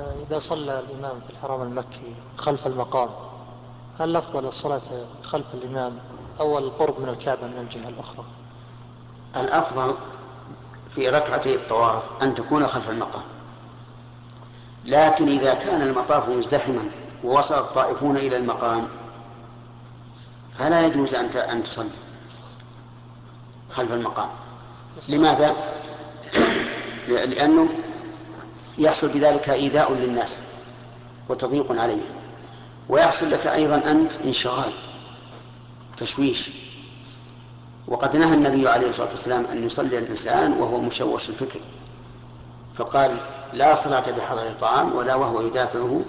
إذا صلى الإمام في الحرم المكي خلف المقام هل الأفضل الصلاة خلف الإمام أو القرب من الكعبة من الجهة الأخرى؟ الأفضل في ركعتي الطواف أن تكون خلف المقام. لكن إذا كان المطاف مزدحما ووصل الطائفون إلى المقام فلا يجوز أن أن تصلي خلف المقام. لماذا؟ لأنه يحصل بذلك إيذاء للناس وتضييق عليهم. ويحصل لك أيضا أنت انشغال وتشويش وقد نهى النبي عليه الصلاة والسلام أن يصلي الإنسان وهو مشوش الفكر. فقال لا صلاة بحضر الطعام ولا وهو يدافعه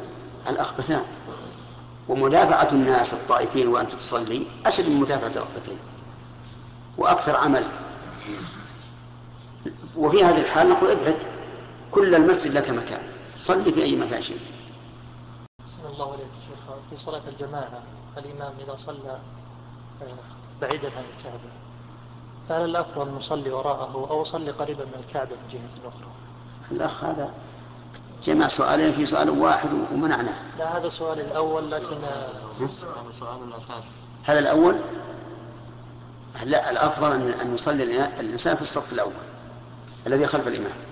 الأخبثان ومدافعة الناس الطائفين وأنت تصلي أشد من مدافعة الأخبثين وأكثر عمل. وفي هذه الحال نقول ابعد كل المسجد لك مكان. صلي في أي مكان شئت. الله عليك شيخ. في صلاة الجماعة الإمام إذا صلى آه، بعيدا عن الكعبة. فهل الأفضل أن نصلي وراءه أو أصلي قريبا من الكعبة من جهة أخرى؟ الأخ هذا جمع سؤالين في سؤال واحد ومنعناه. لا هذا سؤال الأول لكن هذا سؤال الأساس. هذا الأول؟ لا الأفضل أن يصلي الإنسان في الصف الأول الذي خلف الإمام.